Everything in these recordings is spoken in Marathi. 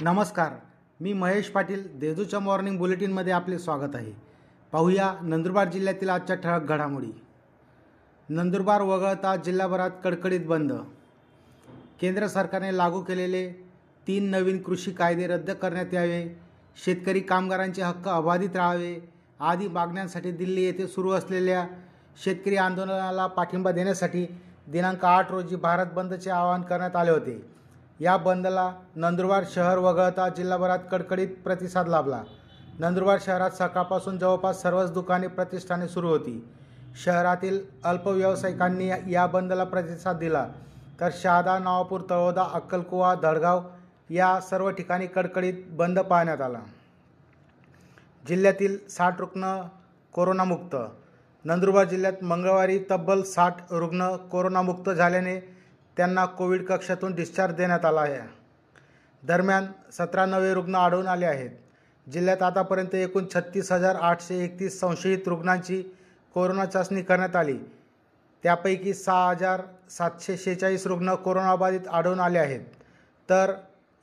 नमस्कार. मी महेश पाटील देजूच्या मॉर्निंग बुलेटिनमध्ये आपले स्वागत आहे. पाहूया नंदुरबार जिल्ह्यातील आजच्या ठळक घडामोडी. नंदुरबार वगळता जिल्हाभरात कडकडीत बंद. केंद्र सरकारने लागू केलेले तीन नवीन कृषी कायदे रद्द करण्यात यावे. शेतकरी कामगारांचे हक्क अबाधित राहावे. आदी मागण्यांसाठी दिल्ली येथे सुरू असलेल्या शेतकरी आंदोलनाला पाठिंबा देण्यासाठी दिनांक आठ रोजी भारत बंदचे आवाहन करण्यात आले होते. या बंदला नंदुरबार शहर वगळता जिल्हाभरात कडकडीत प्रतिसाद लाभला. नंदुरबार शहरात सकाळपासून जवळपास सर्वच दुकाने प्रतिष्ठाने सुरू होती. शहरातील अल्प व्यावसायिकांनी या बंदला प्रतिसाद दिला. तर शहादा नवापूर तळोदा अक्कलकुवा दडगाव या सर्व ठिकाणी कडकडीत बंद पाळण्यात आला. जिल्ह्यातील साठ रुग्ण कोरोनामुक्त. नंदुरबार जिल्ह्यात मंगळवारी तब्बल साठ रुग्ण कोरोनामुक्त झाल्याने त्यांना कोविड कक्षातून डिस्चार्ज देण्यात आला आहे. दरम्यान सतरा नवे रुग्ण आढळून आले आहेत. जिल्ह्यात आतापर्यंत एकूण छत्तीस हजार आठशे एकतीस संशयित रुग्णांची कोरोना चाचणी करण्यात आली. त्यापैकी सहा हजार सातशे शेहेचाळीस रुग्ण कोरोनाबाधित आढळून आले आहेत. तर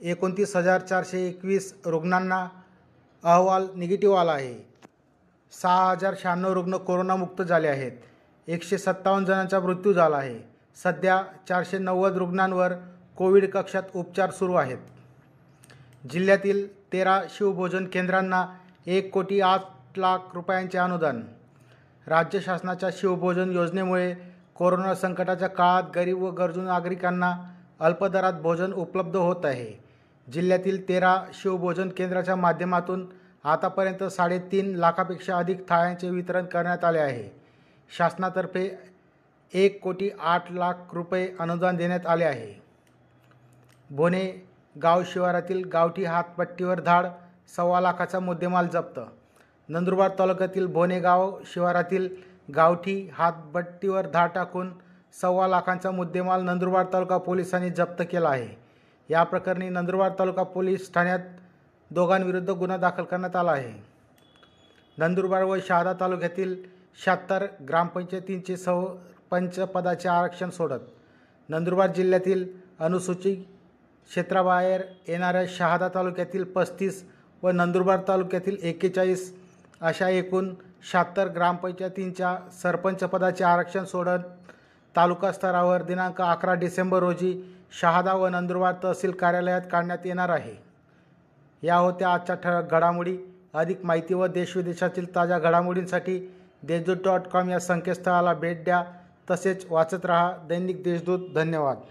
एकोणतीस हजार चारशे एकवीस रुग्णांना अहवाल निगेटिव्ह आला आहे. सहा हजार शहाण्णव रुग्ण कोरोनामुक्त झाले आहेत. एकशे सत्तावन्न जणांचा मृत्यू झाला आहे. सध्या चारशे नव्वद रुग्णांवर कोविड कक्षात उपचार सुरू आहेत. जिल्ह्यातील तेरा शिवभोजन केंद्रांना एक कोटी आठ लाख रुपयांचे अनुदान. राज्य शासनाच्या शिवभोजन योजनेमुळे कोरोना संकटाच्या काळात गरीब व गरजू नागरिकांना अल्पदरात भोजन उपलब्ध होत आहे. जिल्ह्यातील तेरा शिवभोजन केंद्राच्या माध्यमातून आतापर्यंत साडेतीन लाखापेक्षा अधिक थाळ्यांचे वितरण करण्यात आले आहे. शासनातर्फे एक कोटी आठ लाख रुपये अनुदान देण्यात आले आहे. भोणे गाव शिवारातील गावठी हातपट्टीवर धाड सव्वा लाखाचा मुद्देमाल जप्त. नंदुरबार तालुक्यातील बोनेगाव शिवारातील गावठी हातभट्टीवर धाड टाकून सव्वा लाखांचा मुद्देमाल नंदुरबार तालुका पोलिसांनी जप्त केला आहे. या प्रकरणी नंदुरबार तालुका पोलीस ठाण्यात दोघांविरुद्ध गुन्हा दाखल करण्यात आला आहे. नंदुरबार व शहादा तालुक्यातील शहात्तर ग्रामपंचायतींचे सरपंच पंचपदाचे आरक्षण सोडत नंदुरबार जिल्ह्यातील अनुसूचित क्षेत्राबाहेर येणाऱ्या शहादा तालुक्यातील पस्तीस व नंदुरबार तालुक्यातील एक्केचाळीस अशा एकूण शहात्तर ग्रामपंचायतींच्या सरपंचपदाचे आरक्षण सोडत तालुका स्तरावर दिनांक अकरा डिसेंबर रोजी शहादा व नंदुरबार तहसील कार्यालयात काढण्यात येणार आहे. या होत्या आजच्या ठळक घडामोडी. अधिक माहिती व देशविदेशातील ताज्या घडामोडींसाठी देशदूत डॉट कॉम या संकेतस्थळाला भेट द्या. तसेच वाचत रहा. दैनिक देशदूत धन्यवाद.